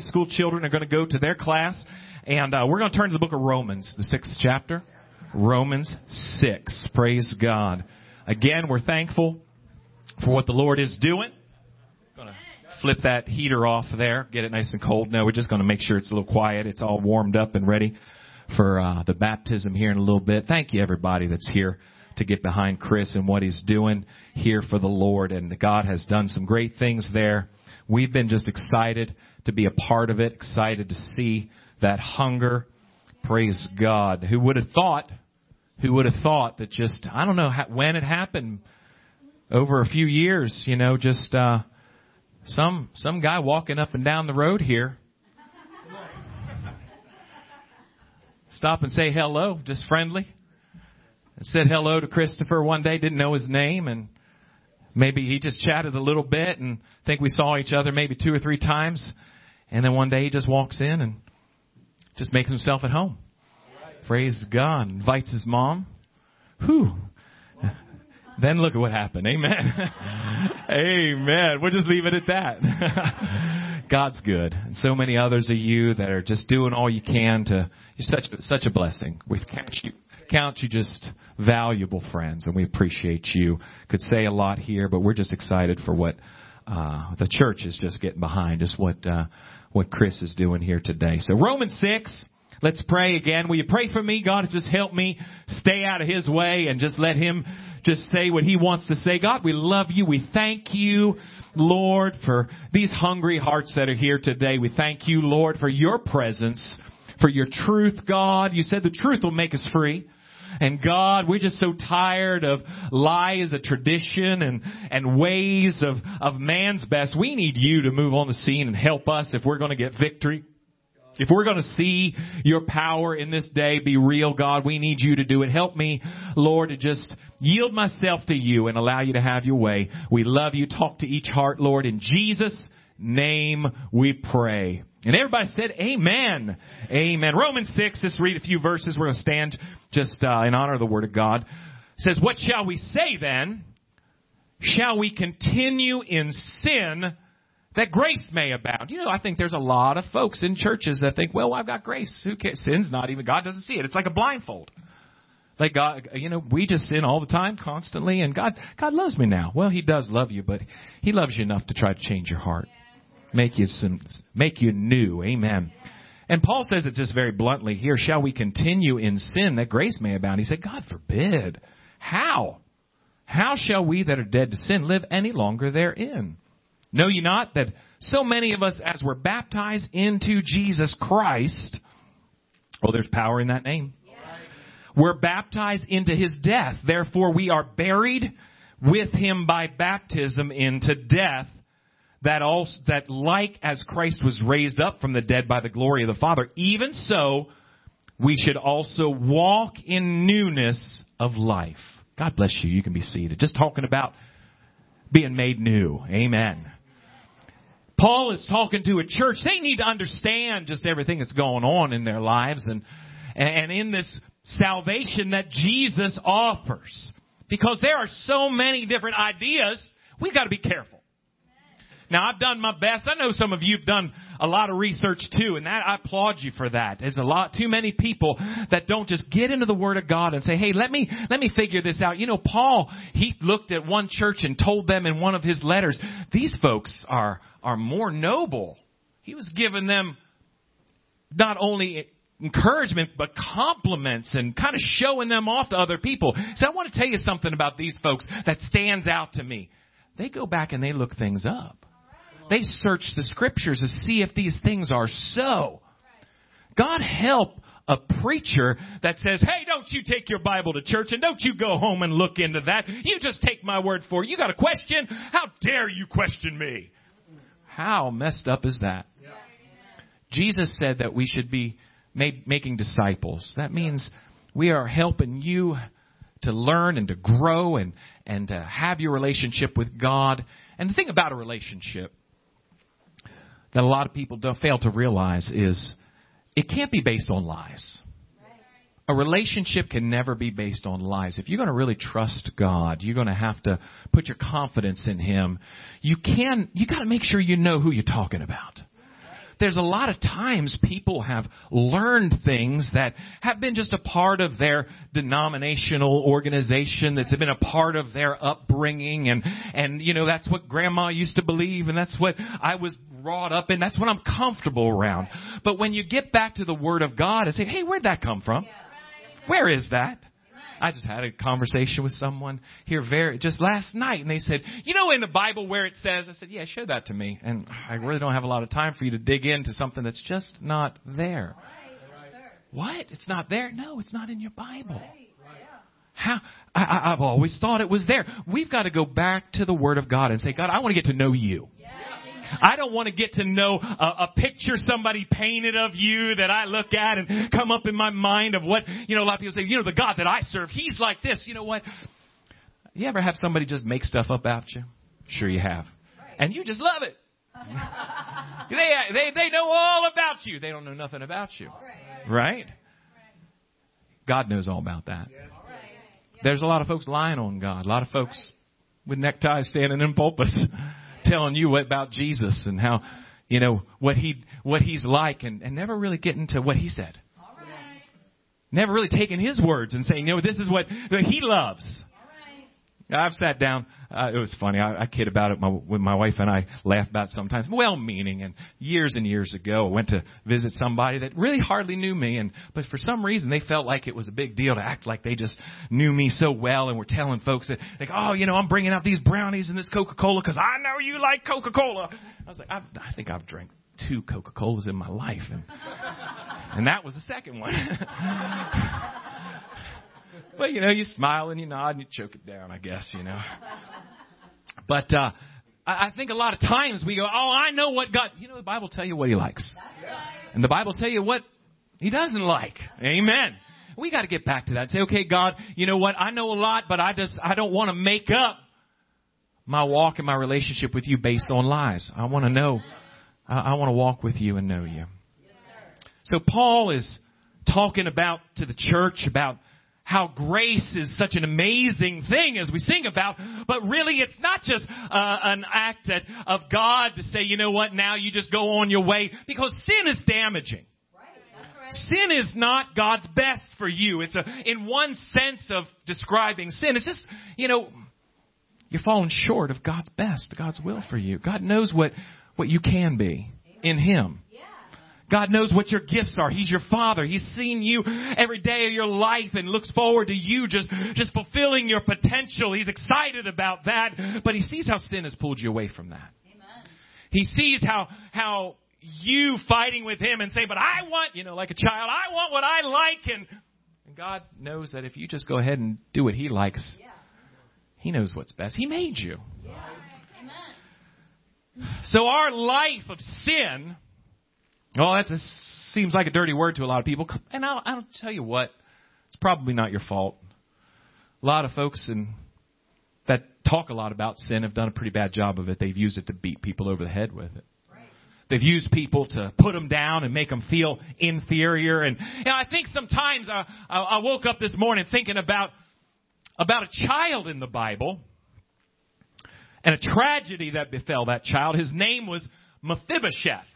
School children are going to go to their class, and uh, we're going to turn to the book of Romans, the sixth chapter. Romans 6. Praise God. Again, we're thankful for what the Lord is doing. Going to flip that heater off there, get it nice and cold. No, we're just going to make sure it's a little quiet. It's all warmed up and ready for uh, the baptism here in a little bit. Thank you, everybody that's here to get behind Chris and what he's doing here for the Lord. And God has done some great things there. We've been just excited to be a part of it, excited to see that hunger. Praise God. Who would have thought? Who would have thought that just, I don't know how, when it happened, over a few years, you know, just, uh, some, some guy walking up and down the road here. Stop and say hello, just friendly. I said hello to Christopher one day, didn't know his name, and maybe he just chatted a little bit and I think we saw each other maybe two or three times. And then one day he just walks in and just makes himself at home. Praise God. Invites his mom. Whew. Then look at what happened. Amen. Amen. We'll just leave it at that. God's good. And so many others of you that are just doing all you can to, you're such, such a blessing. We count you, count you just valuable friends and we appreciate you. Could say a lot here, but we're just excited for what, uh, the church is just getting behind, just what, uh, what Chris is doing here today. So Romans 6, let's pray again. Will you pray for me? God, just help me stay out of His way and just let Him just say what He wants to say. God, we love you. We thank you, Lord, for these hungry hearts that are here today. We thank you, Lord, for your presence, for your truth, God. You said the truth will make us free. And God, we're just so tired of lies, a tradition, and, and ways of, of man's best. We need you to move on the scene and help us if we're going to get victory. If we're going to see your power in this day be real, God, we need you to do it. Help me, Lord, to just yield myself to you and allow you to have your way. We love you. Talk to each heart, Lord. In Jesus' name we pray. And everybody said, Amen. Amen. Romans 6, let's read a few verses. We're going to stand just uh, in honor of the Word of God. It says, What shall we say then? Shall we continue in sin that grace may abound? You know, I think there's a lot of folks in churches that think, well, I've got grace. Who cares? Sin's not even, God doesn't see it. It's like a blindfold. Like God, you know, we just sin all the time, constantly, and God, God loves me now. Well, He does love you, but He loves you enough to try to change your heart make you some, make you new. Amen. And Paul says it just very bluntly here, shall we continue in sin that grace may abound? He said, God forbid. How? How shall we that are dead to sin live any longer therein? Know ye not that so many of us as were baptized into Jesus Christ, oh, there's power in that name. We're baptized into his death. Therefore we are buried with him by baptism into death that also, that like as Christ was raised up from the dead by the glory of the Father, even so we should also walk in newness of life. God bless you. You can be seated. Just talking about being made new. Amen. Paul is talking to a church. They need to understand just everything that's going on in their lives and, and in this salvation that Jesus offers. Because there are so many different ideas, we've got to be careful. Now I've done my best. I know some of you've done a lot of research too, and that I applaud you for that. There's a lot too many people that don't just get into the Word of God and say, "Hey, let me let me figure this out." You know, Paul he looked at one church and told them in one of his letters, "These folks are are more noble." He was giving them not only encouragement, but compliments and kind of showing them off to other people. So I want to tell you something about these folks that stands out to me. They go back and they look things up. They search the scriptures to see if these things are so. God help a preacher that says, hey, don't you take your Bible to church and don't you go home and look into that. You just take my word for it. You got a question? How dare you question me? How messed up is that? Jesus said that we should be made, making disciples. That means we are helping you to learn and to grow and, and to have your relationship with God. And the thing about a relationship that a lot of people don't fail to realize is it can't be based on lies. A relationship can never be based on lies. If you're going to really trust God, you're going to have to put your confidence in Him. You can, you got to make sure you know who you're talking about. There's a lot of times people have learned things that have been just a part of their denominational organization, that's been a part of their upbringing, and, and, you know, that's what grandma used to believe, and that's what I was brought up in, that's what I'm comfortable around. But when you get back to the Word of God and say, hey, where'd that come from? Where is that? I just had a conversation with someone here very just last night, and they said, "You know, in the Bible where it says," I said, "Yeah, show that to me." And I really don't have a lot of time for you to dig into something that's just not there. What? It's not there? No, it's not in your Bible. How? I, I've always thought it was there. We've got to go back to the Word of God and say, God, I want to get to know you. I don't want to get to know a, a picture somebody painted of you that I look at and come up in my mind of what, you know, a lot of people say, you know, the God that I serve, He's like this. You know what? You ever have somebody just make stuff up about you? Sure you have. And you just love it. they, they, they know all about you. They don't know nothing about you. Right? God knows all about that. There's a lot of folks lying on God. A lot of folks with neckties standing in pulpits telling you about Jesus and how, you know, what he, what he's like and, and never really getting to what he said. Never really taking his words and saying, you know, this is what, what he loves. I've sat down. Uh, it was funny. I, I kid about it my, with my wife and I laugh about it sometimes. Well-meaning. And years and years ago, I went to visit somebody that really hardly knew me, and but for some reason they felt like it was a big deal to act like they just knew me so well, and were telling folks that like, oh, you know, I'm bringing out these brownies and this Coca-Cola because I know you like Coca-Cola. I was like, I, I think I've drank two Coca-Colas in my life, and and that was the second one. But you know, you smile and you nod and you choke it down, I guess, you know. But uh I think a lot of times we go, Oh, I know what God you know, the Bible tell you what he likes. And the Bible tell you what he doesn't like. Amen. We gotta get back to that. Say, okay, God, you know what, I know a lot, but I just I don't want to make up my walk and my relationship with you based on lies. I want to know I, I want to walk with you and know you. So Paul is talking about to the church about how grace is such an amazing thing as we sing about, but really it's not just uh, an act that, of God to say, you know what, now you just go on your way, because sin is damaging. Sin is not God's best for you. It's a, in one sense of describing sin, it's just, you know, you're falling short of God's best, God's will for you. God knows what, what you can be in Him. God knows what your gifts are. He's your father. He's seen you every day of your life and looks forward to you just, just fulfilling your potential. He's excited about that, but he sees how sin has pulled you away from that. Amen. He sees how, how you fighting with him and saying, but I want, you know, like a child, I want what I like and, and God knows that if you just go ahead and do what he likes, yeah. he knows what's best. He made you. Yeah. So our life of sin Oh, that seems like a dirty word to a lot of people. And I'll, I'll tell you what, it's probably not your fault. A lot of folks in, that talk a lot about sin have done a pretty bad job of it. They've used it to beat people over the head with it. They've used people to put them down and make them feel inferior. And you know, I think sometimes I, I woke up this morning thinking about about a child in the Bible and a tragedy that befell that child. His name was Mephibosheth.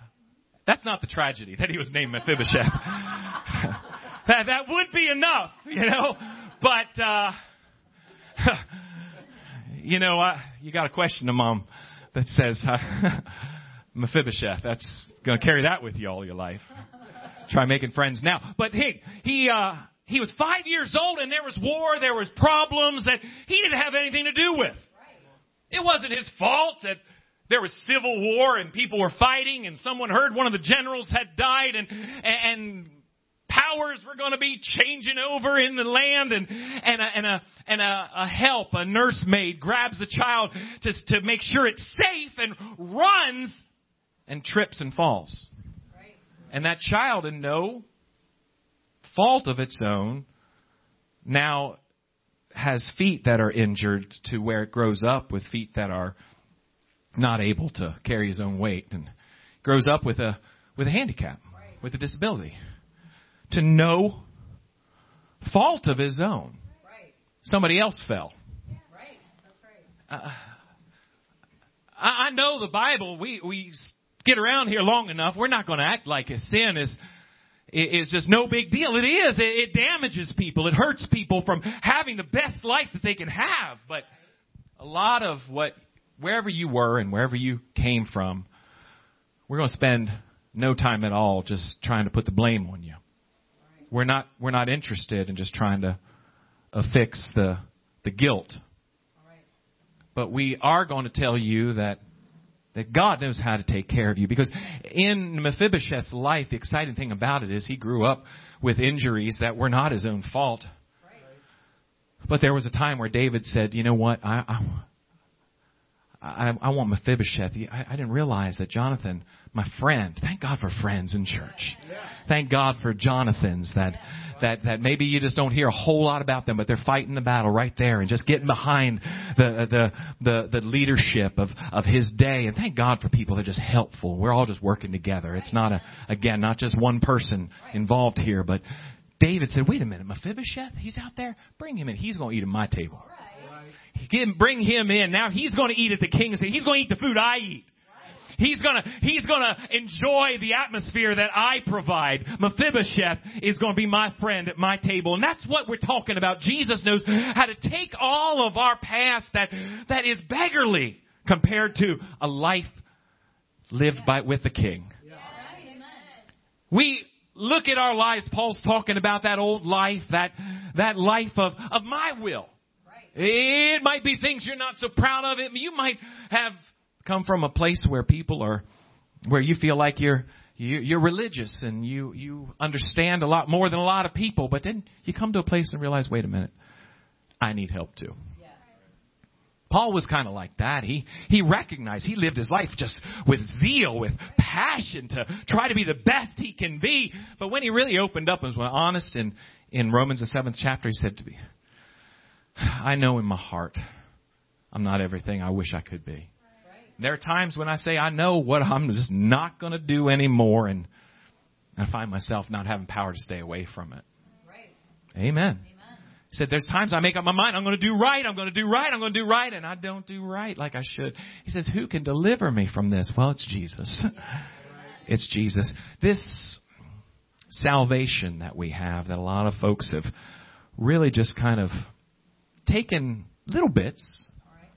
That's not the tragedy that he was named Mephibosheth. that, that would be enough, you know. But, uh, you know, uh, you got a question to mom that says, uh, Mephibosheth. That's going to carry that with you all your life. Try making friends now. But hey, he, uh, he was five years old and there was war, there was problems that he didn't have anything to do with. It wasn't his fault that there was civil war and people were fighting and someone heard one of the generals had died and, and powers were going to be changing over in the land and, and, a, and, a, and a, a help, a nursemaid grabs the child to, to make sure it's safe and runs and trips and falls. Right. And that child in no fault of its own now has feet that are injured to where it grows up with feet that are not able to carry his own weight and grows up with a with a handicap, right. with a disability. To no fault of his own. Right. Somebody else fell. Right. That's right. Uh, I, I know the Bible. We we get around here long enough, we're not going to act like a sin is is just no big deal. It is. It, damages people. It hurts people from having the best life that they can have. But a lot of what, wherever you were and wherever you came from, we're going to spend no time at all just trying to put the blame on you. We're not, we're not interested in just trying to affix the, the guilt. But we are going to tell you that that God knows how to take care of you. Because in Mephibosheth's life, the exciting thing about it is he grew up with injuries that were not his own fault. But there was a time where David said, "You know what? I I, I want Mephibosheth. I, I didn't realize that Jonathan, my friend. Thank God for friends in church. Thank God for Jonathans that that that maybe you just don't hear a whole lot about them, but they're fighting the battle right there and just getting behind the the the, the leadership of of his day. And thank God for people that are just helpful. We're all just working together. It's not a again not just one person involved here, but David said, "Wait a minute, Mephibosheth, he's out there. Bring him in. He's going to eat at my table. Bring him in. Now he's going to eat at the king's table. He's going to eat the food I eat." He's gonna, he's gonna enjoy the atmosphere that I provide. Mephibosheth is gonna be my friend at my table. And that's what we're talking about. Jesus knows how to take all of our past that, that is beggarly compared to a life lived by, with the King. We look at our lives, Paul's talking about that old life, that, that life of, of my will. It might be things you're not so proud of. It, you might have come from a place where people are, where you feel like you're, you, you're religious and you, you understand a lot more than a lot of people, but then you come to a place and realize, wait a minute, I need help too. Paul was kind of like that. He, he recognized, he lived his life just with zeal, with passion to try to be the best he can be. But when he really opened up and was honest in, in Romans the seventh chapter, he said to me, I know in my heart I'm not everything I wish I could be. There are times when I say I know what I'm just not going to do anymore, and I find myself not having power to stay away from it. Right. Amen. Amen. He said, There's times I make up my mind, I'm going to do right, I'm going to do right, I'm going to do right, and I don't do right like I should. He says, Who can deliver me from this? Well, it's Jesus. it's Jesus. This salvation that we have, that a lot of folks have really just kind of taken little bits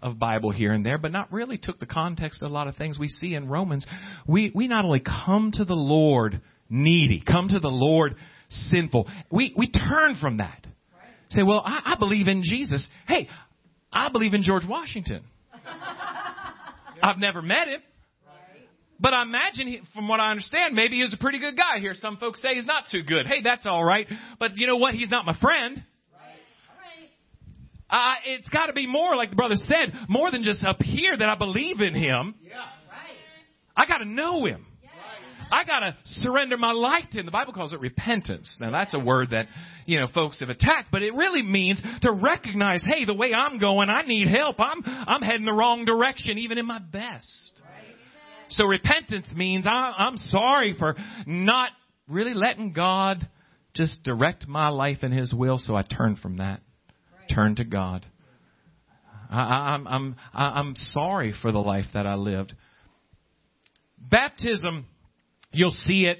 of Bible here and there, but not really took the context of a lot of things we see in Romans. We, we not only come to the Lord needy, come to the Lord sinful, we, we turn from that. Say, well, I, I believe in Jesus. Hey, I believe in George Washington. I've never met him. But I imagine, he, from what I understand, maybe he's a pretty good guy here. Some folks say he's not too good. Hey, that's all right. But you know what? He's not my friend. Uh, it's got to be more, like the brother said, more than just up here that I believe in him. Yeah. Right. I got to know him. I gotta surrender my life to him. The Bible calls it repentance. Now that's a word that, you know, folks have attacked, but it really means to recognize, hey, the way I'm going, I need help. I'm, I'm heading the wrong direction, even in my best. So repentance means I, I'm sorry for not really letting God just direct my life in His will, so I turn from that. Turn to God. I, I'm, I'm, I'm sorry for the life that I lived. Baptism, you'll see it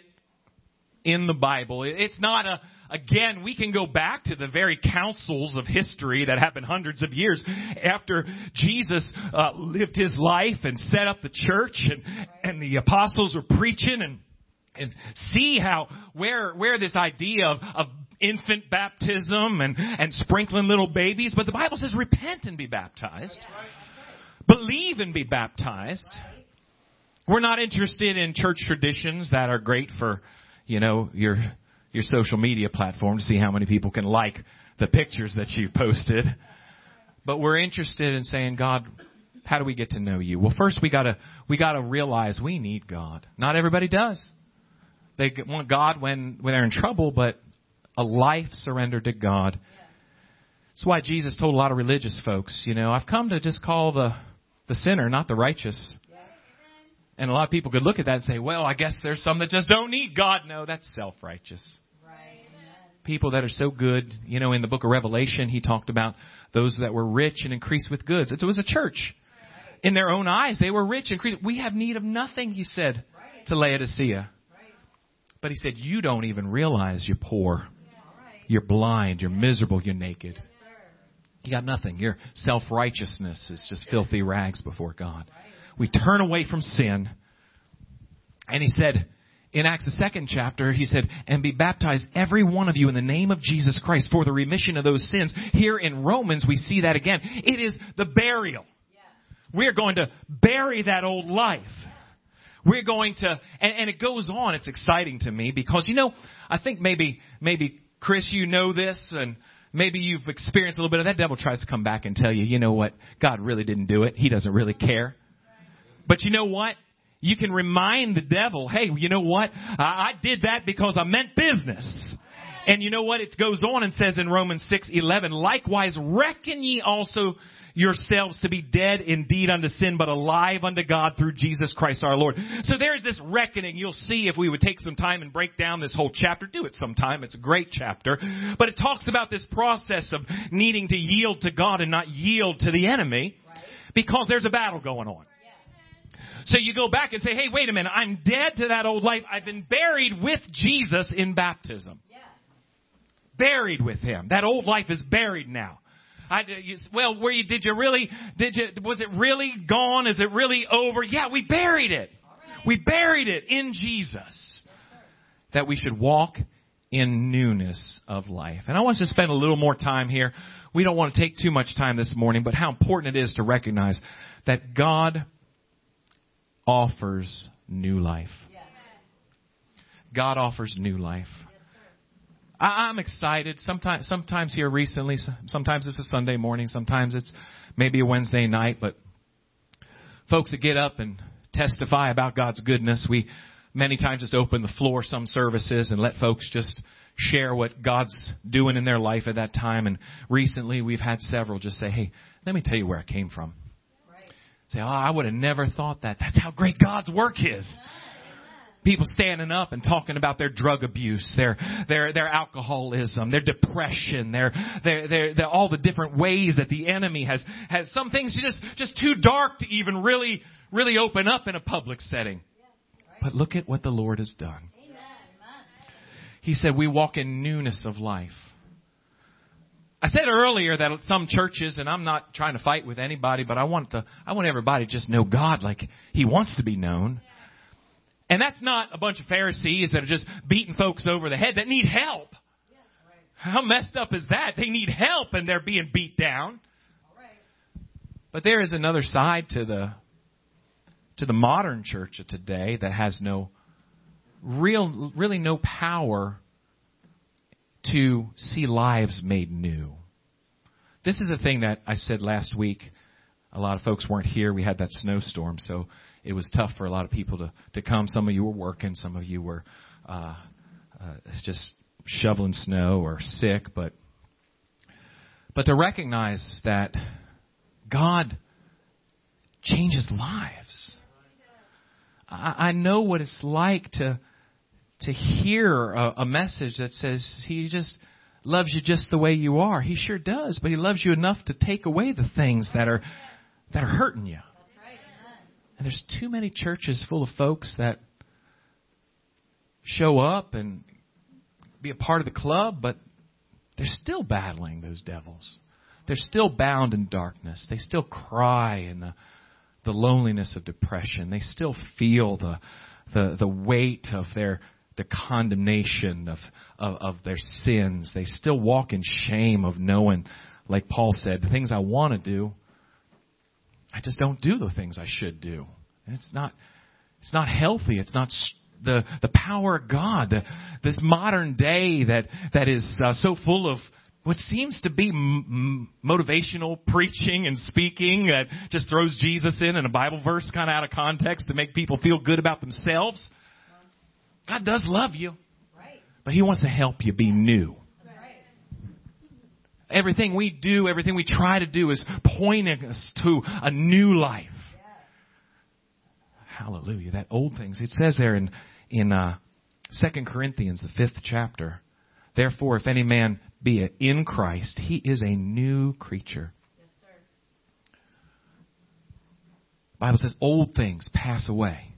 in the Bible. It's not a, again, we can go back to the very councils of history that happened hundreds of years after Jesus uh, lived his life and set up the church and, and the apostles were preaching and and see how where where this idea of, of infant baptism and, and sprinkling little babies, but the Bible says repent and be baptized. Believe and be baptized. We're not interested in church traditions that are great for, you know, your your social media platform to see how many people can like the pictures that you've posted. But we're interested in saying, God, how do we get to know you? Well, first we gotta we gotta realize we need God. Not everybody does. They want God when when they're in trouble, but a life surrendered to God. That's why Jesus told a lot of religious folks, you know, I've come to just call the, the sinner, not the righteous. And a lot of people could look at that and say, well, I guess there's some that just don't need God. No, that's self-righteous. People that are so good, you know, in the book of Revelation, he talked about those that were rich and increased with goods. It was a church. In their own eyes, they were rich and increased. We have need of nothing, he said. To Laodicea. But he said, You don't even realize you're poor. You're blind. You're miserable. You're naked. You got nothing. Your self righteousness is just filthy rags before God. We turn away from sin. And he said, in Acts the second chapter, he said, and be baptized every one of you in the name of Jesus Christ for the remission of those sins. Here in Romans, we see that again. It is the burial. We're going to bury that old life. We're going to, and, and it goes on. It's exciting to me because, you know, I think maybe, maybe Chris, you know this and maybe you've experienced a little bit of that devil tries to come back and tell you, you know what? God really didn't do it. He doesn't really care. But you know what? You can remind the devil, hey, you know what? I, I did that because I meant business. And you know what? It goes on and says in Romans 6:11, likewise reckon ye also yourselves to be dead indeed unto sin, but alive unto God through Jesus Christ our Lord. So there's this reckoning. You'll see if we would take some time and break down this whole chapter. Do it sometime. It's a great chapter. But it talks about this process of needing to yield to God and not yield to the enemy because there's a battle going on. So you go back and say, hey, wait a minute, I'm dead to that old life. I've been buried with Jesus in baptism. Buried with Him. That old life is buried now. I, uh, you, well, were you, did you really, did you, was it really gone? Is it really over? Yeah, we buried it. We buried it in Jesus. That we should walk in newness of life. And I want us to spend a little more time here. We don't want to take too much time this morning, but how important it is to recognize that God offers new life. God offers new life. I, I'm excited. Sometimes, sometimes here recently, sometimes it's a Sunday morning, sometimes it's maybe a Wednesday night, but folks that get up and testify about God's goodness, we many times just open the floor some services and let folks just share what God's doing in their life at that time. And recently we've had several just say, hey, let me tell you where I came from. Say, oh, I would have never thought that. That's how great God's work is people standing up and talking about their drug abuse, their their their alcoholism, their depression, their their their, their all the different ways that the enemy has has some things just just too dark to even really really open up in a public setting. But look at what the Lord has done. He said we walk in newness of life. I said earlier that some churches, and I'm not trying to fight with anybody, but I want the I want everybody to just know God like He wants to be known. And that's not a bunch of Pharisees that are just beating folks over the head that need help. How messed up is that? They need help and they're being beat down. But there is another side to the to the modern church of today that has no real really no power to see lives made new. This is a thing that I said last week. A lot of folks weren't here. We had that snowstorm, so it was tough for a lot of people to, to come. Some of you were working, some of you were uh, uh, just shoveling snow or sick, but but to recognize that God changes lives. I, I know what it's like to to hear a, a message that says He just loves you just the way you are. He sure does, but He loves you enough to take away the things that are that are hurting you. And there's too many churches full of folks that show up and be a part of the club, but they're still battling those devils. They're still bound in darkness. They still cry in the, the loneliness of depression. They still feel the, the, the weight of their the condemnation of, of, of their sins. They still walk in shame of knowing, like Paul said, the things I want to do, I just don't do the things I should do. And it's not, it's not healthy. It's not the, the power of God. The, this modern day that, that is uh, so full of what seems to be m- motivational preaching and speaking that just throws Jesus in and a Bible verse kind of out of context to make people feel good about themselves. God does love you, but He wants to help you be new. Everything we do, everything we try to do is pointing us to a new life. Hallelujah. That old things. It says there in, in, uh, 2 Corinthians, the fifth chapter, Therefore, if any man be in Christ, he is a new creature. Yes. Bible says old things pass away.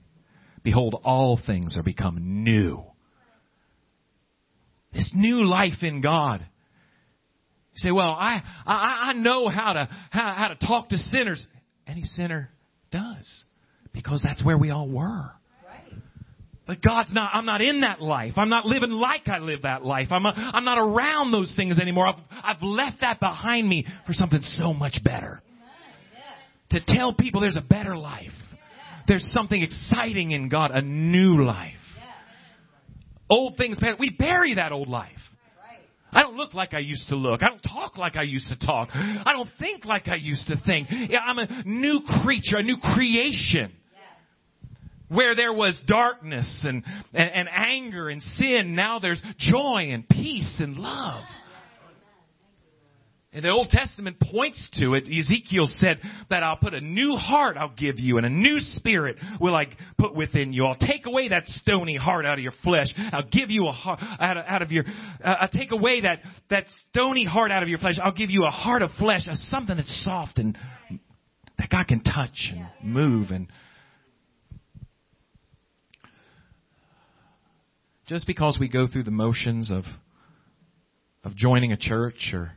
behold, all things are become new. This new life in God. You say, well, I, I, I know how to, how, how to talk to sinners. Any sinner does. Because that's where we all were. But God's not, I'm not in that life. I'm not living like I live that life. I'm, a, I'm not around those things anymore. I've, I've left that behind me for something so much better. To tell people there's a better life. There's something exciting in God, a new life. Old things, we bury that old life. I don't look like I used to look. I don't talk like I used to talk. I don't think like I used to think. I'm a new creature, a new creation. Where there was darkness and, and, and anger and sin, now there's joy and peace and love. And the Old Testament points to it. Ezekiel said that I'll put a new heart I'll give you and a new spirit will I put within you. I'll take away that stony heart out of your flesh. I'll give you a heart out of, out of your, uh, I'll take away that, that stony heart out of your flesh. I'll give you a heart of flesh, a something that's soft and that God can touch and move and just because we go through the motions of, of joining a church or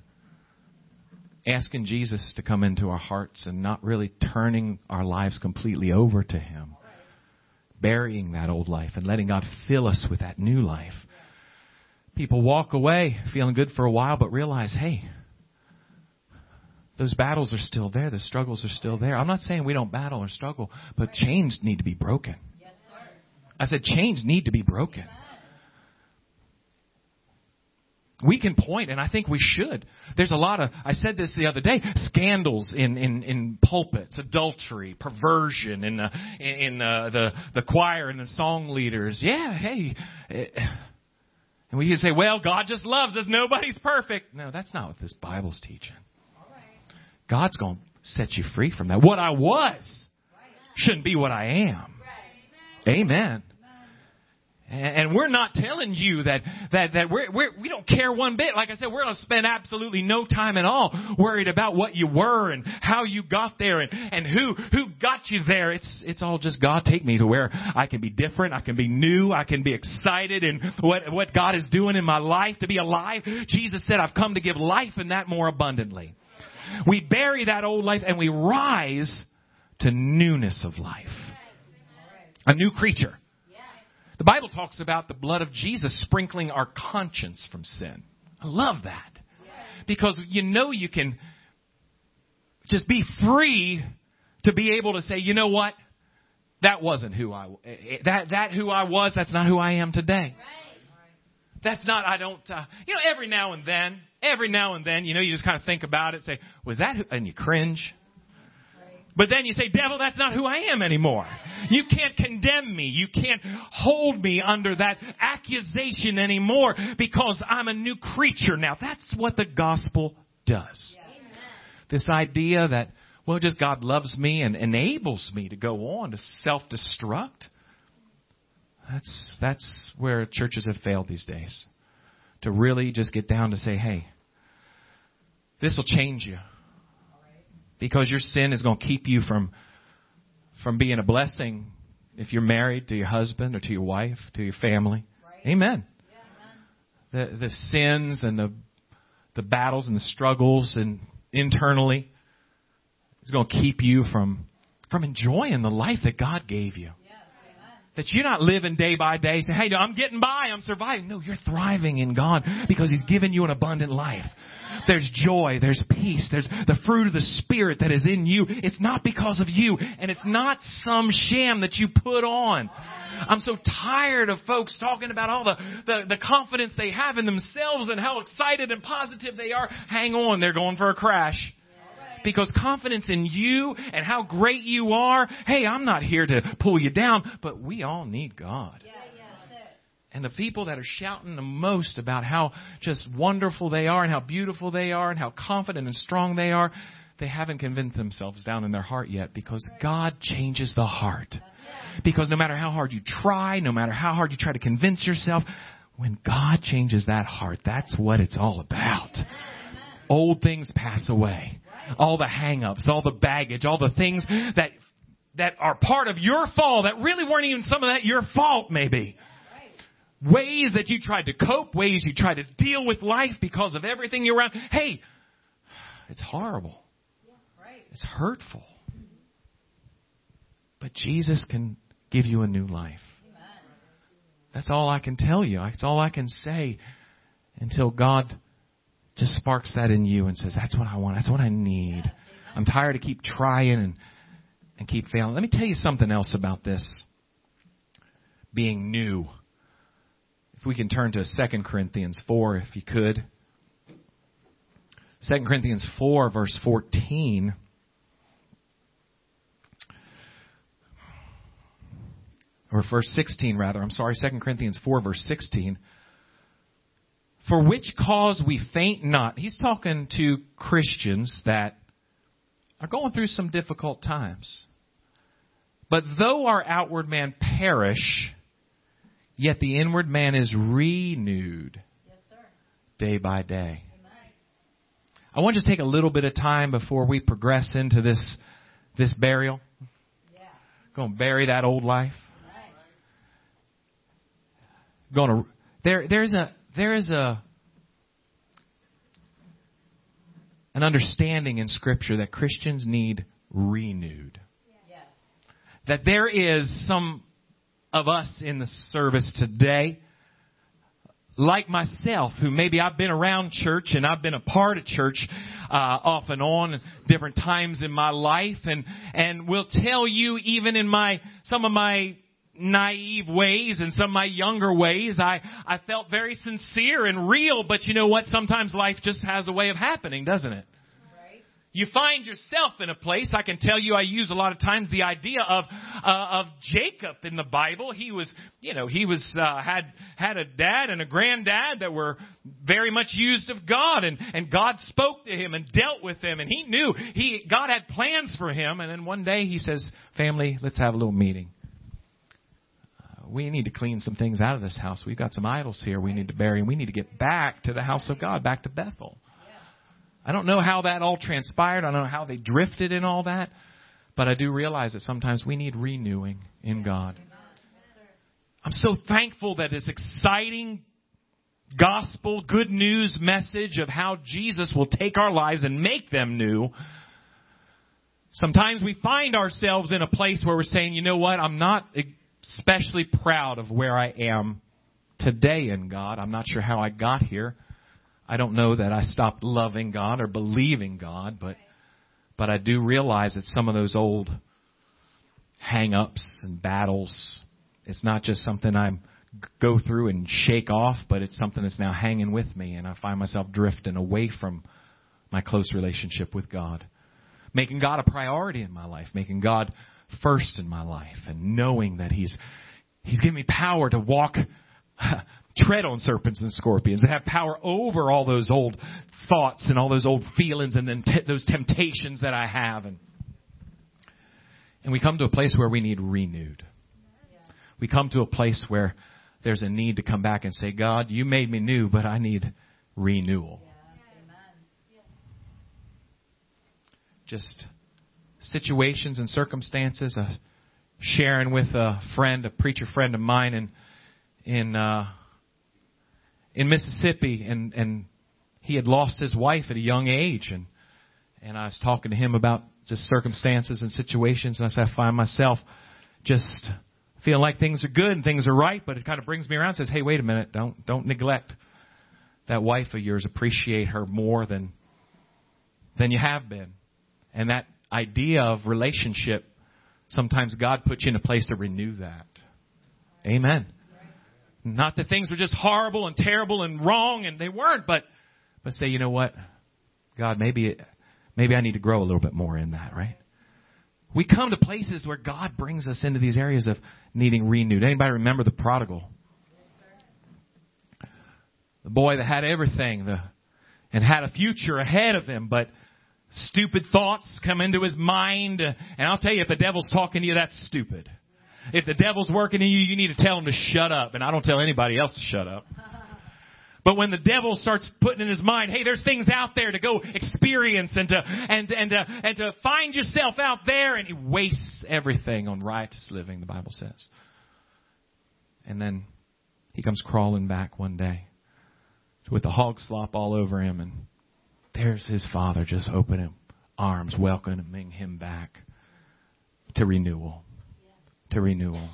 asking Jesus to come into our hearts and not really turning our lives completely over to Him. Burying that old life and letting God fill us with that new life. People walk away feeling good for a while, but realize, hey, those battles are still there. The struggles are still there. I'm not saying we don't battle or struggle, but chains need to be broken. I said chains need to be broken we can point, and I think we should. There's a lot of, I said this the other day, scandals in, in, in pulpits, adultery, perversion, in, uh, in uh, the, the choir and the song leaders. Yeah, hey. Eh, and we can say, well, God just loves us. Nobody's perfect. No, that's not what this Bible's teaching. God's going to set you free from that. What I was shouldn't be what I am. Amen. And we're not telling you that, that, that we're, we're, we don't care one bit. Like I said, we're going to spend absolutely no time at all worried about what you were and how you got there and, and who, who got you there. It's, it's all just God take me to where I can be different. I can be new. I can be excited in what, what God is doing in my life to be alive. Jesus said, I've come to give life and that more abundantly. We bury that old life and we rise to newness of life. A new creature. The Bible talks about the blood of Jesus sprinkling our conscience from sin. I love that. Because you know you can just be free to be able to say, you know what? That wasn't who I that that who I was. That's not who I am today. That's not. I don't. Uh, you know, every now and then, every now and then, you know, you just kind of think about it, say, was that? Who? And you cringe. But then you say, devil, that's not who I am anymore. You can't condemn me. You can't hold me under that accusation anymore because I'm a new creature now. That's what the gospel does. This idea that, well, just God loves me and enables me to go on to self-destruct. That's, that's where churches have failed these days. To really just get down to say, hey, this will change you because your sin is going to keep you from from being a blessing if you're married to your husband or to your wife, to your family. Right. Amen. Yeah, amen. The the sins and the the battles and the struggles and internally is going to keep you from from enjoying the life that God gave you. That you're not living day by day saying, hey, I'm getting by, I'm surviving. No, you're thriving in God because He's given you an abundant life. There's joy, there's peace, there's the fruit of the Spirit that is in you. It's not because of you, and it's not some sham that you put on. I'm so tired of folks talking about all the, the, the confidence they have in themselves and how excited and positive they are. Hang on, they're going for a crash because confidence in you and how great you are, hey, I'm not here to pull you down, but we all need God. And the people that are shouting the most about how just wonderful they are and how beautiful they are and how confident and strong they are, they haven't convinced themselves down in their heart yet because God changes the heart. Because no matter how hard you try, no matter how hard you try to convince yourself, when God changes that heart, that's what it's all about. Old things pass away all the hang-ups, all the baggage, all the things that that are part of your fall that really weren't even some of that your fault maybe. Ways that you tried to cope, ways you tried to deal with life because of everything you're around. Hey, it's horrible. It's hurtful. But Jesus can give you a new life. That's all I can tell you. That's all I can say until God just sparks that in you and says, that's what I want. That's what I need. I'm tired of keep trying and, and keep failing. Let me tell you something else about this being new. If we can turn to 2 Corinthians 4, if you could. 2 Corinthians 4, verse 14. Or verse 16, rather. I'm sorry, 2 Corinthians 4, verse 16. For which cause we faint not. He's talking to Christians that are going through some difficult times. But though our outward man perish, yet the inward man is renewed day by day. I want to just take a little bit of time before we progress into this this burial. Yeah. Going to bury that old life. Right. Going to there there's a there is a an understanding in Scripture that Christians need renewed. Yes. That there is some of us in the service today, like myself, who maybe I've been around church and I've been a part of church uh, off and on different times in my life, and and will tell you even in my some of my naive ways and some of my younger ways. I, I felt very sincere and real, but you know what? Sometimes life just has a way of happening, doesn't it? You find yourself in a place, I can tell you I use a lot of times the idea of, uh, of Jacob in the Bible. He was, you know, he was, uh, had, had a dad and a granddad that were very much used of God and, and God spoke to him and dealt with him and he knew he, God had plans for him. And then one day he says, family, let's have a little meeting we need to clean some things out of this house. We've got some idols here we need to bury, and we need to get back to the house of God, back to Bethel. I don't know how that all transpired. I don't know how they drifted in all that. But I do realize that sometimes we need renewing in God. I'm so thankful that this exciting gospel, good news message of how Jesus will take our lives and make them new. Sometimes we find ourselves in a place where we're saying, you know what, I'm not especially proud of where I am today in God. I'm not sure how I got here. I don't know that I stopped loving God or believing God, but but I do realize that some of those old hang-ups and battles, it's not just something I go through and shake off, but it's something that's now hanging with me, and I find myself drifting away from my close relationship with God, making God a priority in my life, making God first in my life and knowing that He's He's given me power to walk tread on serpents and scorpions and have power over all those old thoughts and all those old feelings and then t- those temptations that I have and and we come to a place where we need renewed. We come to a place where there's a need to come back and say, God, you made me new, but I need renewal. Just situations and circumstances. Uh, sharing with a friend, a preacher friend of mine, in in uh, in Mississippi, and and he had lost his wife at a young age, and and I was talking to him about just circumstances and situations, and I said I find myself just feeling like things are good and things are right, but it kind of brings me around and says, hey, wait a minute, don't don't neglect that wife of yours. Appreciate her more than than you have been, and that idea of relationship, sometimes God puts you in a place to renew that. Amen. Not that things were just horrible and terrible and wrong, and they weren't, but but say, you know what, God, maybe maybe I need to grow a little bit more in that, right? We come to places where God brings us into these areas of needing renewed. Anybody remember the prodigal? The boy that had everything, the and had a future ahead of him, but stupid thoughts come into his mind. And I'll tell you, if the devil's talking to you, that's stupid. If the devil's working in you, you need to tell him to shut up. And I don't tell anybody else to shut up. But when the devil starts putting in his mind, hey, there's things out there to go experience and to, and, and, to, and to find yourself out there, and he wastes everything on riotous living, the Bible says. And then he comes crawling back one day with the hog slop all over him, and there's his father just opening arms, welcoming him back to renewal. To renewal.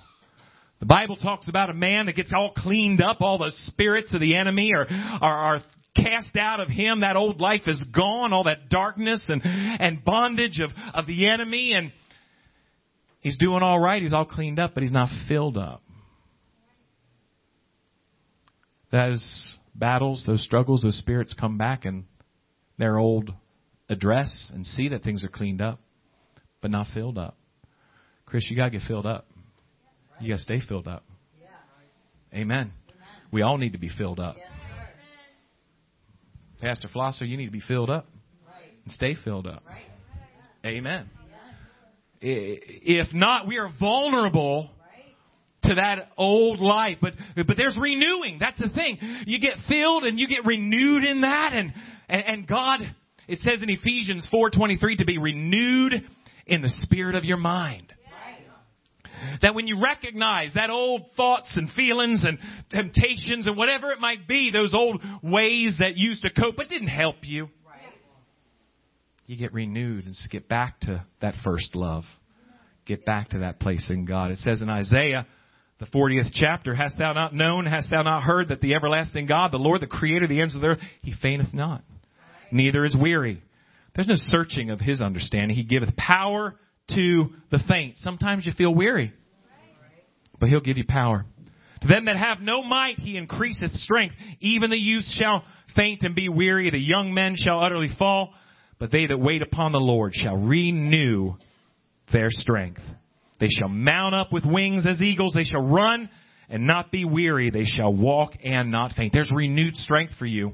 The Bible talks about a man that gets all cleaned up, all the spirits of the enemy are, are, are cast out of him. That old life is gone, all that darkness and, and bondage of, of the enemy, and he's doing all right, he's all cleaned up, but he's not filled up. Those battles, those struggles, those spirits come back and their old address and see that things are cleaned up, but not filled up. Chris, you gotta get filled up. You got to stay filled up. Amen. We all need to be filled up. Pastor Flosser, you need to be filled up and stay filled up. Amen. If not, we are vulnerable to that old life. But but there's renewing. That's the thing. You get filled and you get renewed in that, and and, and God. It says in Ephesians 4:23 to be renewed in the spirit of your mind. That when you recognize that old thoughts and feelings and temptations and whatever it might be, those old ways that used to cope but didn't help you, you get renewed and get back to that first love. Get back to that place in God. It says in Isaiah, the 40th chapter, Hast thou not known, hast thou not heard that the everlasting God, the Lord, the creator of the ends of the earth, he fainteth not, neither is weary. There's no searching of his understanding. He giveth power to the faint. Sometimes you feel weary, but he'll give you power. To them that have no might, he increaseth strength. Even the youth shall faint and be weary. The young men shall utterly fall. But they that wait upon the Lord shall renew their strength. They shall mount up with wings as eagles. They shall run and not be weary. They shall walk and not faint. There's renewed strength for you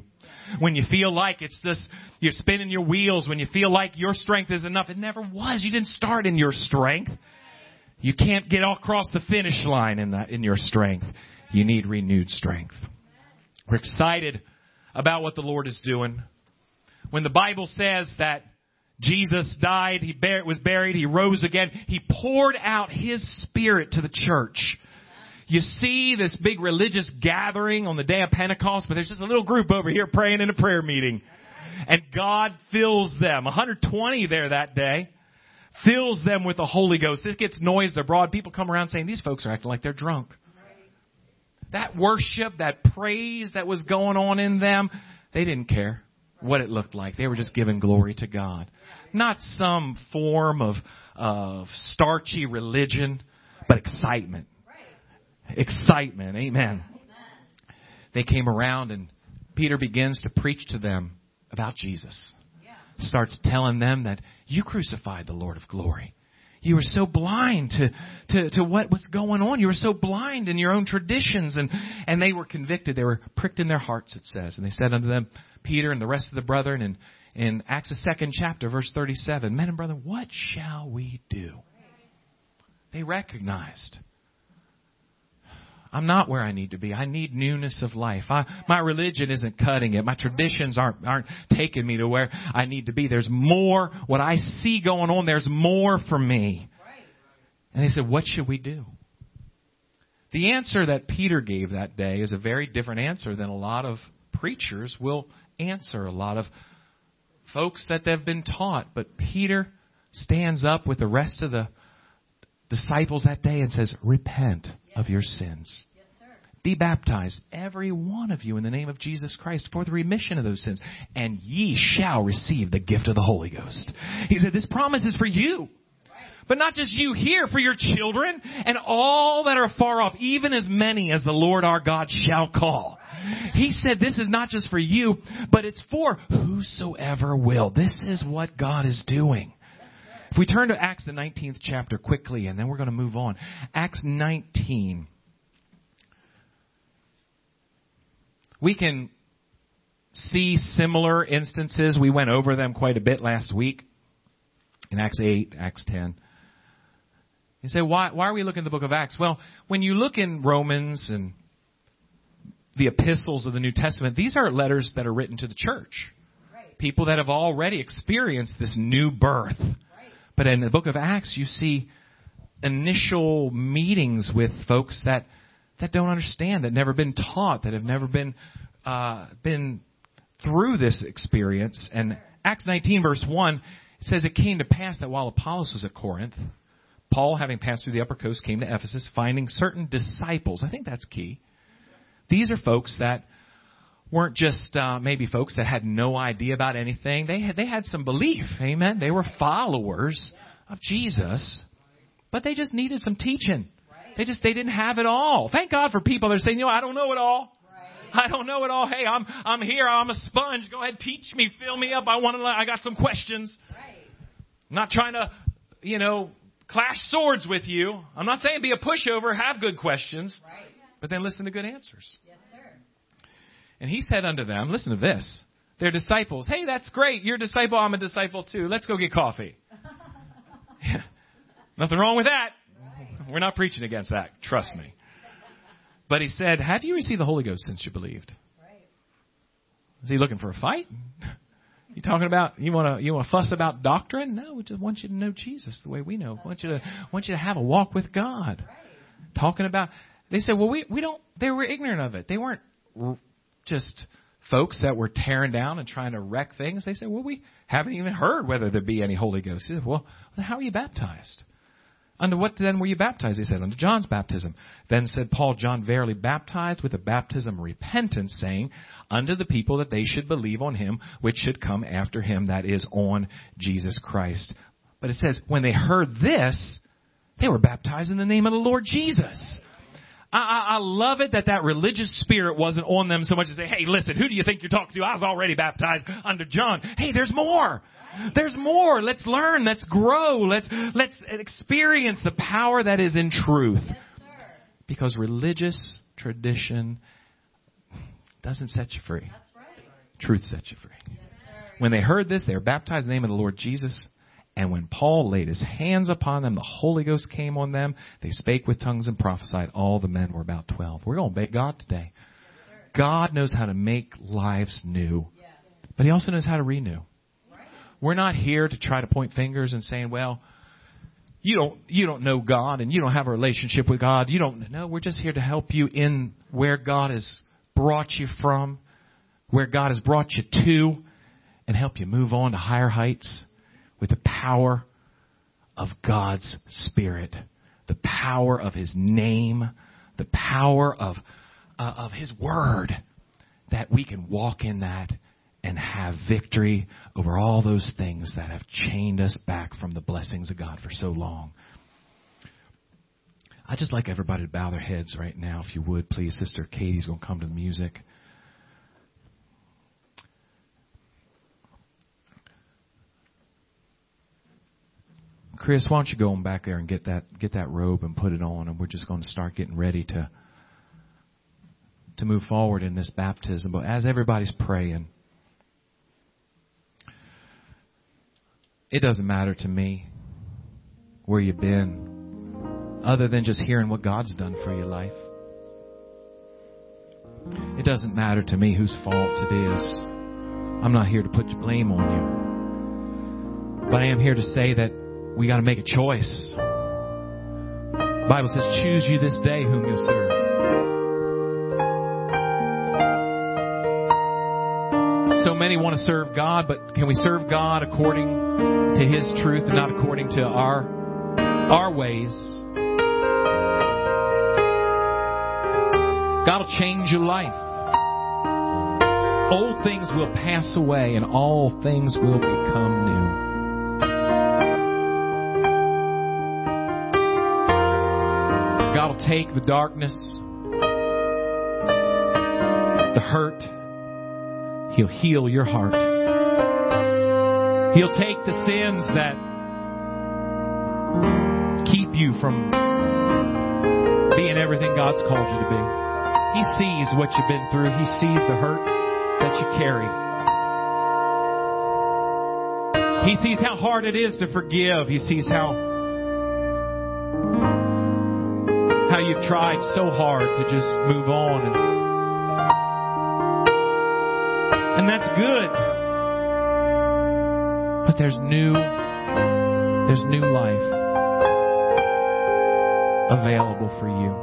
when you feel like it's just, you're spinning your wheels, when you feel like your strength is enough. It never was. You didn't start in your strength. You can't get across the finish line in that, in your strength. You need renewed strength. We're excited about what the Lord is doing. When the Bible says that Jesus died, he was buried, he rose again, he poured out his spirit to the church you see this big religious gathering on the day of Pentecost, but there's just a little group over here praying in a prayer meeting. And God fills them. 120 there that day. Fills them with the Holy Ghost. This gets noised abroad. People come around saying, these folks are acting like they're drunk. That worship, that praise that was going on in them, they didn't care what it looked like. They were just giving glory to God. Not some form of, of starchy religion, but excitement excitement. Amen. They came around and Peter begins to preach to them about Jesus. Starts telling them that you crucified the Lord of glory. You were so blind to, to, to what was going on. You were so blind in your own traditions. And, and they were convicted. They were pricked in their hearts, it says. And they said unto them, Peter and the rest of the brethren, in, in Acts the second chapter, verse 37, Men and brethren, what shall we do? They recognized I'm not where I need to be. I need newness of life. I, my religion isn't cutting it. My traditions aren't, aren't taking me to where I need to be. There's more, what I see going on, there's more for me. And they said, what should we do? The answer that Peter gave that day is a very different answer than a lot of preachers will answer, a lot of folks that they've been taught. But Peter stands up with the rest of the disciples that day and says, Repent of your sins. Be baptized, every one of you, in the name of Jesus Christ for the remission of those sins, and ye shall receive the gift of the Holy Ghost. He said, This promise is for you. But not just you here, for your children and all that are far off, even as many as the Lord our God shall call. He said this is not just for you, but it's for whosoever will. This is what God is doing. If we turn to Acts the 19th chapter quickly, and then we're going to move on. Acts 19. We can see similar instances. We went over them quite a bit last week in Acts 8, Acts 10. You say, why, why are we looking at the book of Acts? Well, when you look in Romans and the epistles of the New Testament, these are letters that are written to the church. People that have already experienced this new birth. But in the book of Acts, you see initial meetings with folks that that don't understand, that never been taught, that have never been uh, been through this experience. And Acts 19 verse 1 it says it came to pass that while Apollos was at Corinth, Paul, having passed through the upper coast, came to Ephesus, finding certain disciples. I think that's key. These are folks that weren't just uh, maybe folks that had no idea about anything. They had they had some belief. Amen. They were followers of Jesus, but they just needed some teaching. They just they didn't have it all. Thank God for people that are saying, you know, I don't know it all. I don't know it all. Hey, I'm I'm here. I'm a sponge. Go ahead, teach me, fill me up. I want to. I got some questions. I'm not trying to, you know, clash swords with you. I'm not saying be a pushover. Have good questions, but then listen to good answers. And he said unto them, listen to this. They're disciples. Hey, that's great. You're a disciple. I'm a disciple too. Let's go get coffee. Nothing wrong with that. We're not preaching against that. Trust me. But he said, Have you received the Holy Ghost since you believed? Is he looking for a fight? You talking about you want to you want to fuss about doctrine? No, we just want you to know Jesus the way we know. We want you to want you to have a walk with God. Talking about they said, well, we we don't. They were ignorant of it. They weren't just folks that were tearing down and trying to wreck things. They said, well, we haven't even heard whether there be any Holy Ghost. Said, well, how are you baptized? Under what then were you baptized? He said, under John's baptism. Then said Paul, John verily baptized with the baptism of repentance, saying, Unto the people that they should believe on him, which should come after him, that is, on Jesus Christ. But it says, when they heard this, they were baptized in the name of the Lord Jesus. I, I, I love it that that religious spirit wasn't on them so much as say, hey, listen, who do you think you're talking to? I was already baptized under John. Hey, there's more. There's more. Let's learn. Let's grow. Let's, let's experience the power that is in truth. Yes, because religious tradition doesn't set you free. That's right. Truth sets you free. Yes. When they heard this, they were baptized in the name of the Lord Jesus. And when Paul laid his hands upon them, the Holy Ghost came on them. They spake with tongues and prophesied. All the men were about 12. We're going to obey God today. God knows how to make lives new, but He also knows how to renew. We're not here to try to point fingers and saying, well, you don't, you don't know God and you don't have a relationship with God. You don't, no, we're just here to help you in where God has brought you from, where God has brought you to, and help you move on to higher heights with the power of God's Spirit, the power of His name, the power of, uh, of His Word, that we can walk in that and have victory over all those things that have chained us back from the blessings of God for so long. I'd just like everybody to bow their heads right now, if you would, please. Sister Katie's going to come to the music. Chris, why don't you go on back there and get that get that robe and put it on, and we're just going to start getting ready to to move forward in this baptism. But as everybody's praying, it doesn't matter to me where you've been, other than just hearing what God's done for your life. It doesn't matter to me whose fault it is. I'm not here to put blame on you. But I am here to say that we got to make a choice. The Bible says, choose you this day whom you'll serve. So many want to serve God, but can we serve God according to His truth and not according to our, our ways? God will change your life. Old things will pass away and all things will become take the darkness, the hurt, He'll heal your heart. He'll take the sins that keep you from being everything God's called you to be. He sees what you've been through. He sees the hurt that you carry. He sees how hard it is to forgive. He sees how tried so hard to just move on and And that's good. But there's new, there's new life available for you.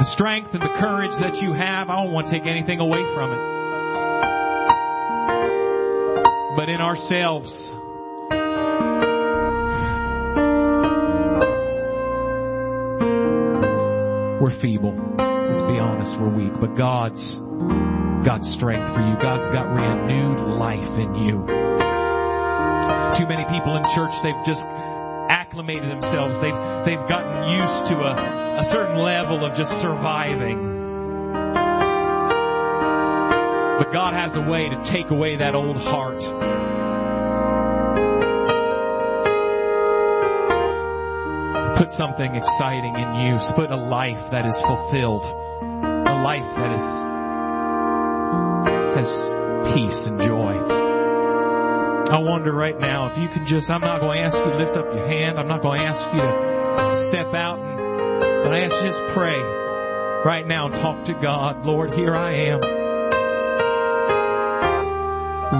The strength and the courage that you have, I don't want to take anything away from it. But in ourselves, feeble. Let's be honest, we're weak. But God's got strength for you. God's got renewed life in you. Too many people in church, they've just acclimated themselves. They've they've gotten used to a, a certain level of just surviving. But God has a way to take away that old heart. Put something exciting in you. Put a life that is fulfilled. A life that is has peace and joy. I wonder right now if you can just, I'm not going to ask you to lift up your hand. I'm not going to ask you to step out and, but I ask you to just pray right now talk to God. Lord, here I am.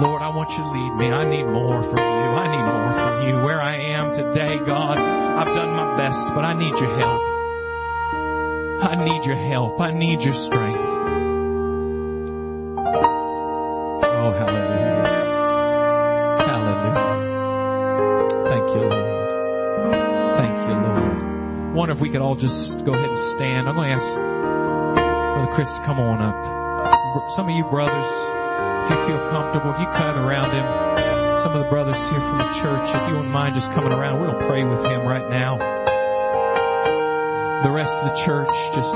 Lord, I want you to lead me. I need more from you. I need more from you. Where I am today, God, I've done my best, but I need your help. I need your help. I need your strength. Oh, hallelujah. Hallelujah. Thank you, Lord. Thank you, Lord. Wonder if we could all just go ahead and stand. I'm going to ask Brother Chris to come on up. Some of you brothers, if you feel comfortable, if you cut around him, some of the brothers here from the church, if you wouldn't mind just coming around, we're going to pray with him right now. The rest of the church, just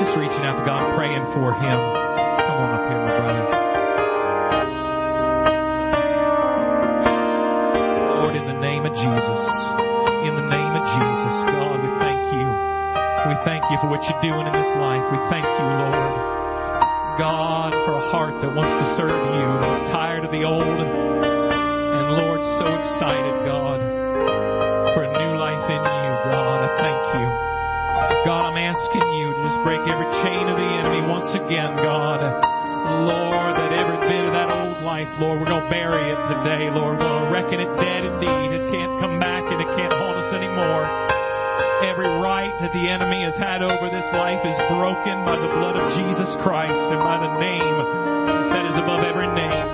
just reaching out to God, praying for him. Come on up here, my brother. Lord, in the name of Jesus, in the name of Jesus, God, we thank you. We thank you for what you're doing in this life. We thank you, Lord. God, for a heart that wants to serve you, that's tired of the old. Lord, so excited, God, for a new life in you, God. I thank you. God, I'm asking you to just break every chain of the enemy once again, God. Lord, that every bit of that old life, Lord, we're going to bury it today, Lord. We're going to reckon it dead indeed. It can't come back and it can't haunt us anymore. Every right that the enemy has had over this life is broken by the blood of Jesus Christ and by the name that is above every name.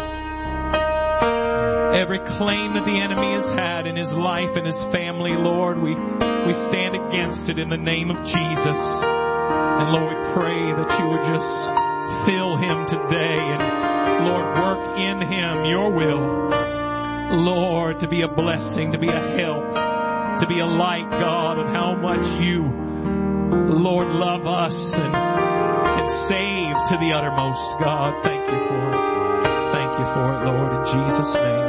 Every claim that the enemy has had in his life and his family, Lord, we, we stand against it in the name of Jesus. And Lord, we pray that you would just fill him today and Lord, work in him your will. Lord, to be a blessing, to be a help to be a light, God, of how much you, Lord, love us and can save to the uttermost. God, thank you for it. Thank you for it, Lord, in Jesus' name.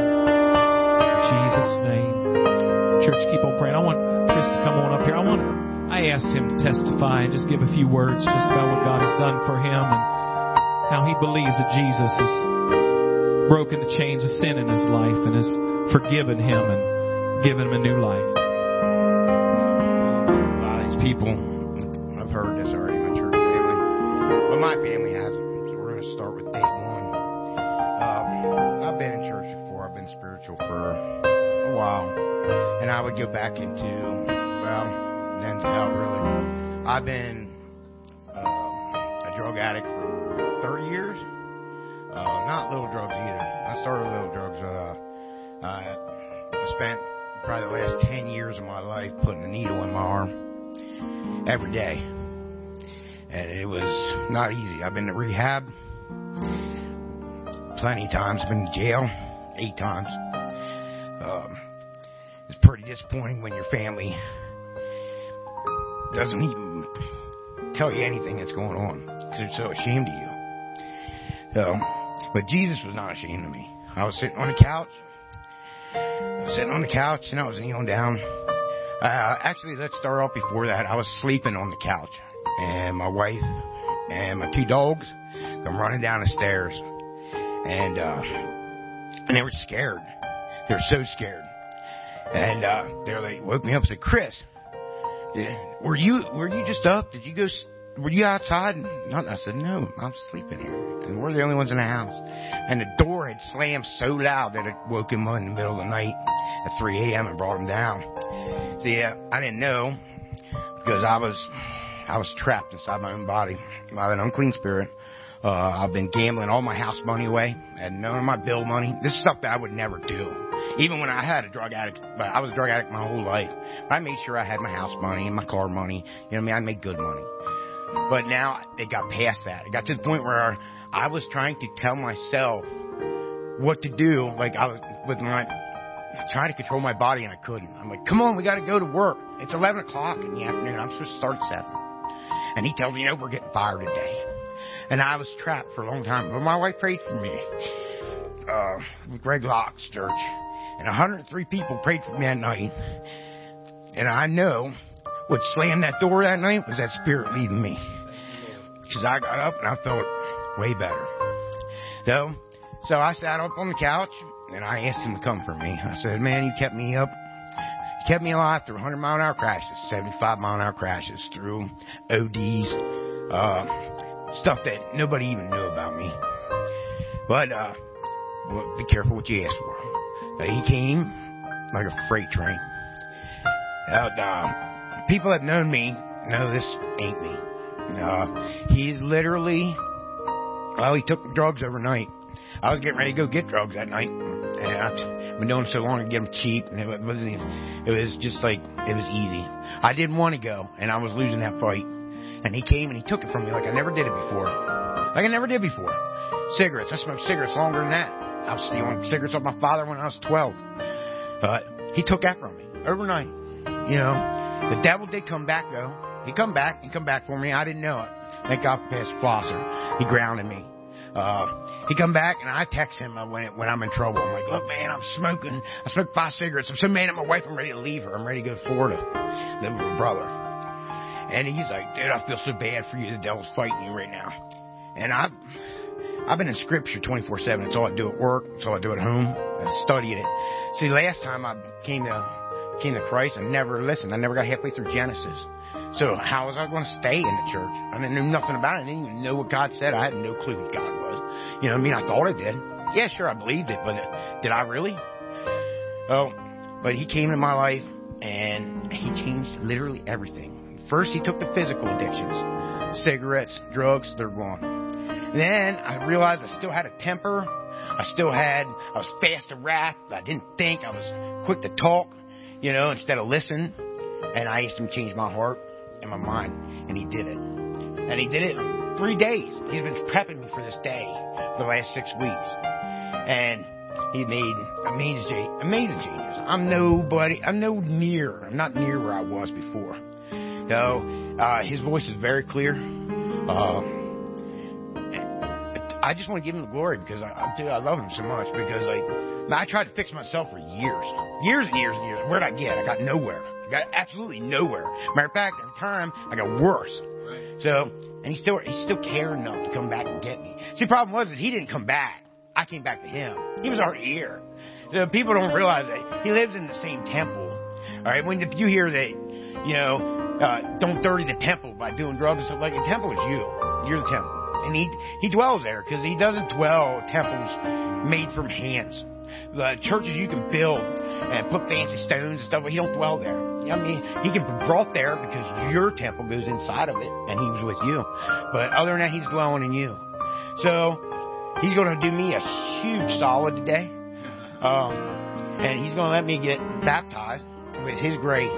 Jesus' name. Church, keep on praying. I want Chris to come on up here. I want I asked him to testify and just give a few words just about what God has done for him and how he believes that Jesus has broken the chains of sin in his life and has forgiven him and given him a new life people. Been uh, a drug addict for 30 years. Uh, not little drugs either. I started little drugs, uh, I spent probably the last 10 years of my life putting a needle in my arm every day. And it was not easy. I've been to rehab plenty of times, been to jail eight times. Um, it's pretty disappointing when your family doesn't even tell you anything that's going on because they're so ashamed of you. So, but Jesus was not ashamed of me. I was sitting on the couch. I was sitting on the couch and I was kneeling down. Uh, actually, let's start off before that. I was sleeping on the couch, and my wife and my two dogs come running down the stairs, and uh, and they were scared. They were so scared, and uh, they like woke me up said, "Chris, were you were you just up? Did you go were you outside? Nothing. I said, no, I'm sleeping here. And we're the only ones in the house. And the door had slammed so loud that it woke him up in the middle of the night at 3 a.m. and brought him down. See, uh, I didn't know because I was, I was trapped inside my own body by an unclean spirit. Uh, I've been gambling all my house money away and none of my bill money. This is stuff that I would never do. Even when I had a drug addict, but I was a drug addict my whole life. But I made sure I had my house money and my car money. You know what I mean? I made good money. But now it got past that. It got to the point where I was trying to tell myself what to do. Like I was with my trying to control my body and I couldn't. I'm like, come on, we got to go to work. It's 11 o'clock in the afternoon. I'm supposed to start at 7. And he tells me, you know, we're getting fired today. And I was trapped for a long time. But my wife prayed for me. Uh, Greg Locke's church. And 103 people prayed for me that night. And I know what slammed that door that night was that spirit leaving me. Because I got up and I felt way better. So, so I sat up on the couch and I asked him to come for me. I said, man, you kept me up. You kept me alive through 100 mile an hour crashes, 75 mile an hour crashes, through ODs, uh, stuff that nobody even knew about me. But, uh, well, be careful what you ask for. Uh, he came like a freight train. And, uh, people that known me know this ain't me. Uh, he's literally, well, he took drugs overnight. I was getting ready to go get drugs that night. And I've been doing so long to get them cheap. And it wasn't even, it was just like, it was easy. I didn't want to go and I was losing that fight. And he came and he took it from me like I never did it before. Like I never did before. Cigarettes. I smoked cigarettes longer than that. I was stealing cigarettes off my father when I was 12. But he took that from me overnight. You know, the devil did come back though. He come back. He come back for me. I didn't know it. Thank God for Pastor Flosser. He grounded me. Uh, he come back and I text him when when I'm in trouble. I'm like, look, man, I'm smoking. I smoked five cigarettes. I'm so mad at my wife. I'm ready to leave her. I'm ready to go to Florida, live with my brother. And he's like, dude, I feel so bad for you. The devil's fighting you right now. And I, I've been in scripture 24 seven. It's all I do at work. It's all I do at home. I studied it. See, last time I came to came to Christ, I never listened. I never got halfway through Genesis. So how was I going to stay in the church? I didn't know nothing about it. I didn't even know what God said. I had no clue what God was. You know what I mean? I thought I did. Yeah, sure, I believed it, but did I really? Oh, but he came into my life and he changed literally everything. First, he took the physical addictions. Cigarettes, drugs, they're gone. Then I realized I still had a temper. I still had, I was fast to wrath. I didn't think. I was quick to talk, you know, instead of listen. And I asked him to change my heart and my mind, and he did it. And he did it in three days. He's been prepping me for this day for the last six weeks, and he made amazing, amazing changes. I'm nobody. I'm no near. I'm not near where I was before. No, uh, his voice is very clear. Uh, I just want to give him the glory because I, I, I love him so much. Because like, I tried to fix myself for years, years and years and years. Where'd I get? I got nowhere. I got absolutely nowhere. Matter of fact, every time I got worse. So, and he still he still cared enough to come back and get me. See, the problem was that he didn't come back. I came back to him. He was already here. So people don't realize that he lives in the same temple. All right, when you hear that, you know, uh, don't dirty the temple by doing drugs and stuff like the temple is you. You're the temple and he he dwells there because he doesn't dwell temples made from hands. The churches you can build and put fancy stones and stuff, but he don't dwell there. I mean, he can be brought there because your temple goes inside of it, and he was with you. But other than that, he's dwelling in you. So he's going to do me a huge solid today, um, and he's going to let me get baptized with his grace.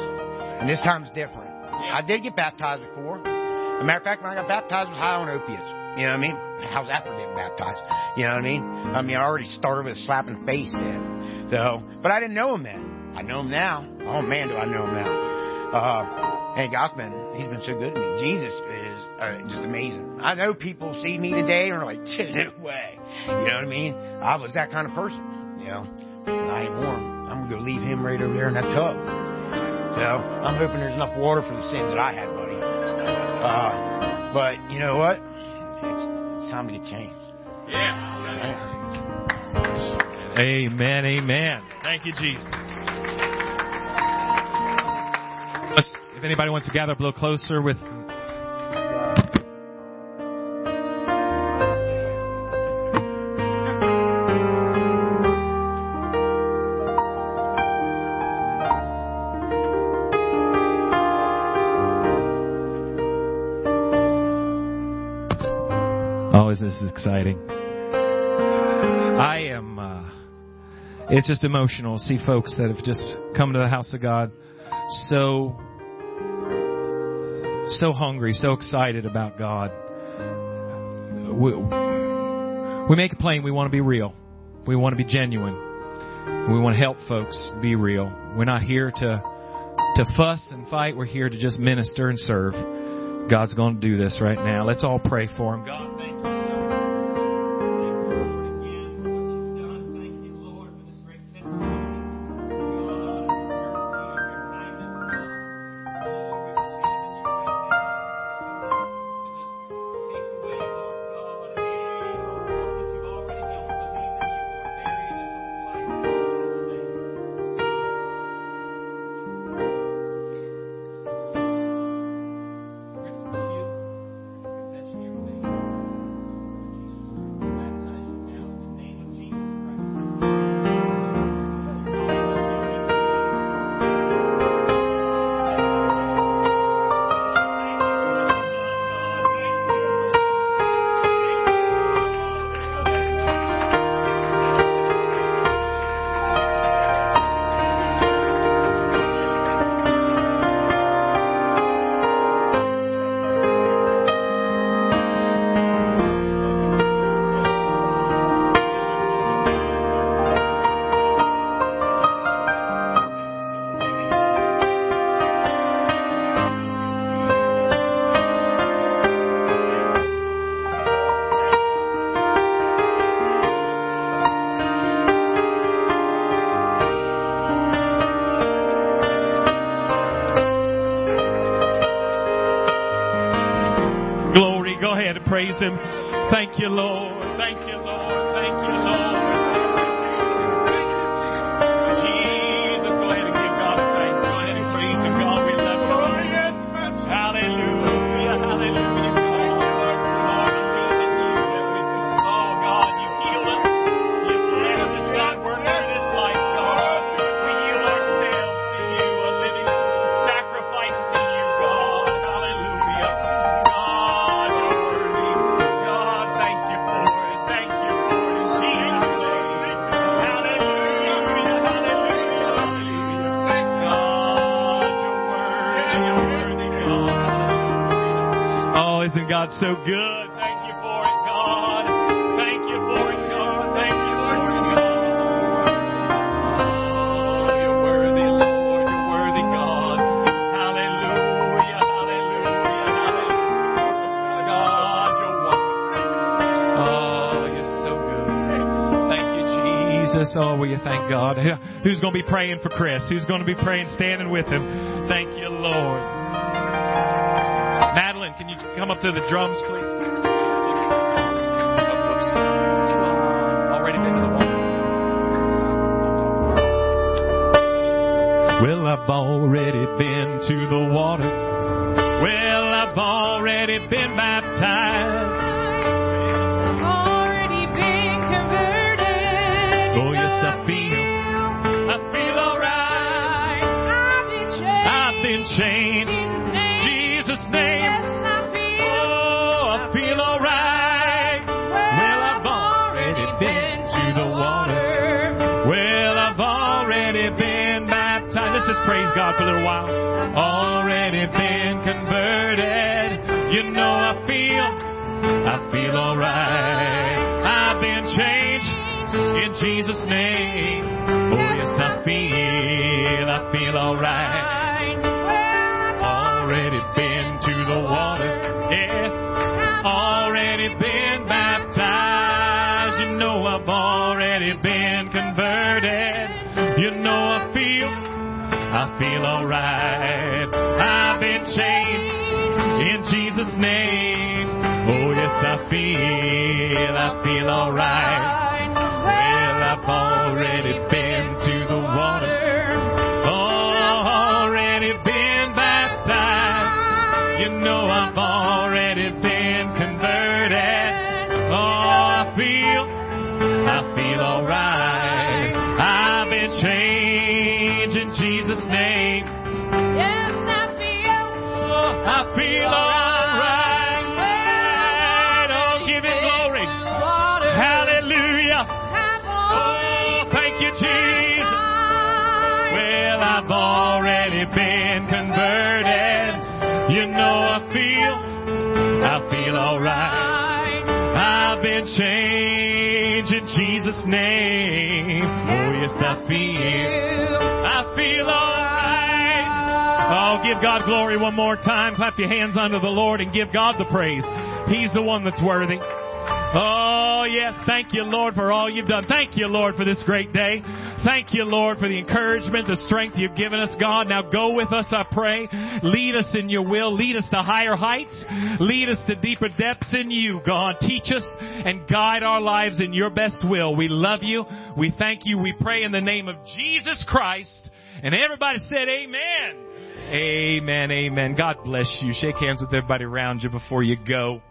And this time's different. I did get baptized before. As a matter of fact, when I got baptized, I was high on opiates. You know what I mean? How's that for getting baptized? You know what I mean? I mean, I already started with a slap in the face then. So, but I didn't know him then. I know him now. Oh man, do I know him now. Uh, God's been, he's been so good to me. Jesus is uh, just amazing. I know people see me today and are like, no way. You know what I mean? I was that kind of person, you know. I ain't more. I'm going to go leave him right over there in that tub. So I'm hoping there's enough water for the sins that I had, buddy. Uh, but you know what? It's, it's time to get changed. Yeah. Amen. Amen. Thank you, Jesus. If anybody wants to gather a little closer with it's just emotional to see folks that have just come to the house of God so so hungry, so excited about God. We, we make it plain we want to be real. We want to be genuine. We want to help folks be real. We're not here to to fuss and fight. We're here to just minister and serve. God's going to do this right now. Let's all pray for him. God praise Him. Thank you, Lord. God so good. Thank you for it, God. Thank you for it, God. Thank you it, God. Oh, you're worthy, Lord. You're worthy, God. Hallelujah, hallelujah, hallelujah. God, you're wonderful. Oh, you're so good. Thank you, Jesus. Oh, will you thank God? Who's going to be praying for Chris? Who's going to be praying, standing with him? Thank come up to the drums, please? Already been to the water. Well, I've already been to the water. Well, I've already been baptized. I've already been converted. Oh, yes, I feel. I feel alright. I've been changed. I've been changed. Just praise God for a little while. Already been converted. You know I feel, I feel alright. I've been changed in Jesus' name. Oh yes, I feel, I feel alright. Feel alright. I've been changed in Jesus' name. Oh yes, I feel, I feel alright. Well, I've already been name. Oh yes, I feel, I feel alright. Oh, give God glory one more time. Clap your hands unto the Lord and give God the praise. He's the one that's worthy. Oh, yes. Thank you, Lord, for all you've done. Thank you, Lord, for this great day. Thank you, Lord, for the encouragement, the strength you've given us, God. Now go with us, I pray. Lead us in your will. Lead us to higher heights. Lead us to deeper depths in you, God. Teach us and guide our lives in your best will. We love you. We thank you. We pray in the name of Jesus Christ. And everybody said amen. Amen, amen. God bless you. Shake hands with everybody around you before you go.